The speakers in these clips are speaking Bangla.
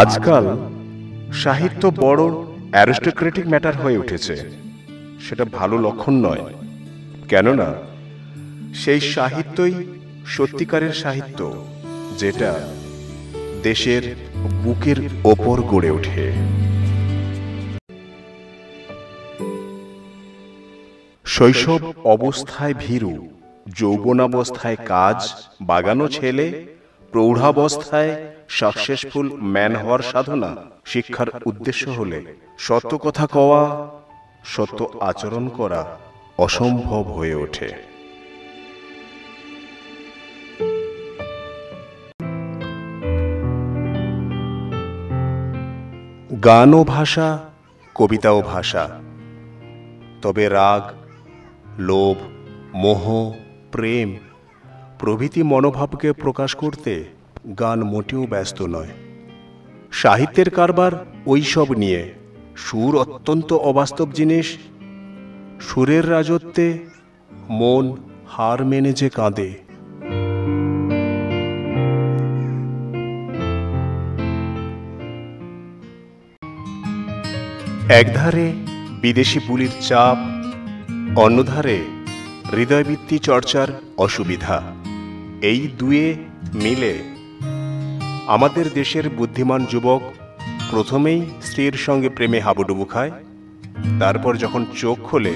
আজকাল সাহিত্য বড় অ্যারিস্টোক্রেটিক ম্যাটার হয়ে উঠেছে। সেটা ভালো লক্ষণ নয়। কেননা, সেই সাহিত্যই সত্যিকারের সাহিত্য, যেটা দেশের বুকের ওপর গড়ে ওঠে। শৈশব অবস্থায় ভীরু, যৌবনাবস্থায় কাজ, বাগানো ছেলে, প্রৌঢ়াবস্থায় সাকসেসফুল ম্যান হওয়ার সাধনা শিক্ষার উদ্দেশ্য হলে সত্য কথা কওয়া, সত্য আচরণ করা অসম্ভব হয়ে ওঠে। গানও ভাষা কবিতাও ভাষা, তবে রাগ, লোভ, মোহ, প্রেম প্রভৃতি মনোভাবকে প্রকাশ করতে গান মোটেও ব্যস্ত নয়। সাহিত্যের কারবার ওইসব নিয়ে সুর অত্যন্ত অবাস্তব জিনিস। সুরের রাজত্বে মন হার মেনে যে কাঁদে। একধারে বিদেশি পুলির চাপ, অন্যধারে হৃদয়বৃত্তি চর্চার অসুবিধা। এই দুয়ে মিলে আমাদের দেশের বুদ্ধিমান যুবক প্রথমেই স্ত্রীর সঙ্গে প্রেমে হাবুডুবু খায়, তারপর যখন চোখ খোলে,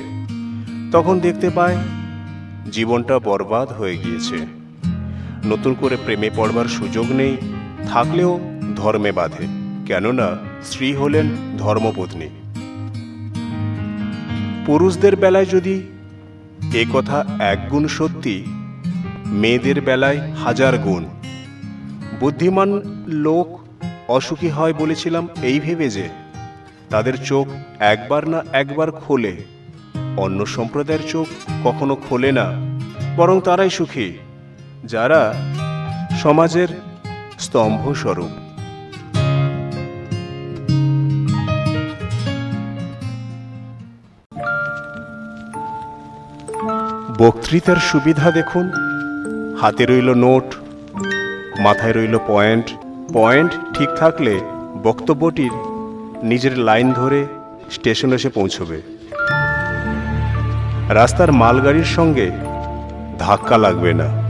তখন দেখতে পায় জীবনটা বরবাদ হয়ে গিয়েছে। নতুন করে প্রেমে পড়বার সুযোগ নেই, থাকলেও ধর্মে বাঁধে, কেননা স্ত্রী হলেন ধর্মপত্নী। পুরুষদের বেলায় যদি এ কথা এক গুণ সত্যি, মেয়েদের বেলায় হাজার গুণ। বুদ্ধিমান লোক অসুখী হয় বলেছিলাম এই ভেবে যে তাদের চোখ একবার না একবার খোলে, অন্য সম্প্রদায়ের চোখ কখনো খোলে না, বরং তারাই সুখী, যারা সমাজের স্তম্ভ স্বরূপ বক্তৃতার সুবিধা দেখুন, হাতে রইল নোট মাথায় রইল পয়েন্ট। পয়েন্ট ঠিক থাকলে বক্তব্যটির নিজের লাইন ধরে স্টেশন এসে পৌঁছবে। রাস্তার মালগাড়ির সঙ্গে ধাক্কা লাগবে না।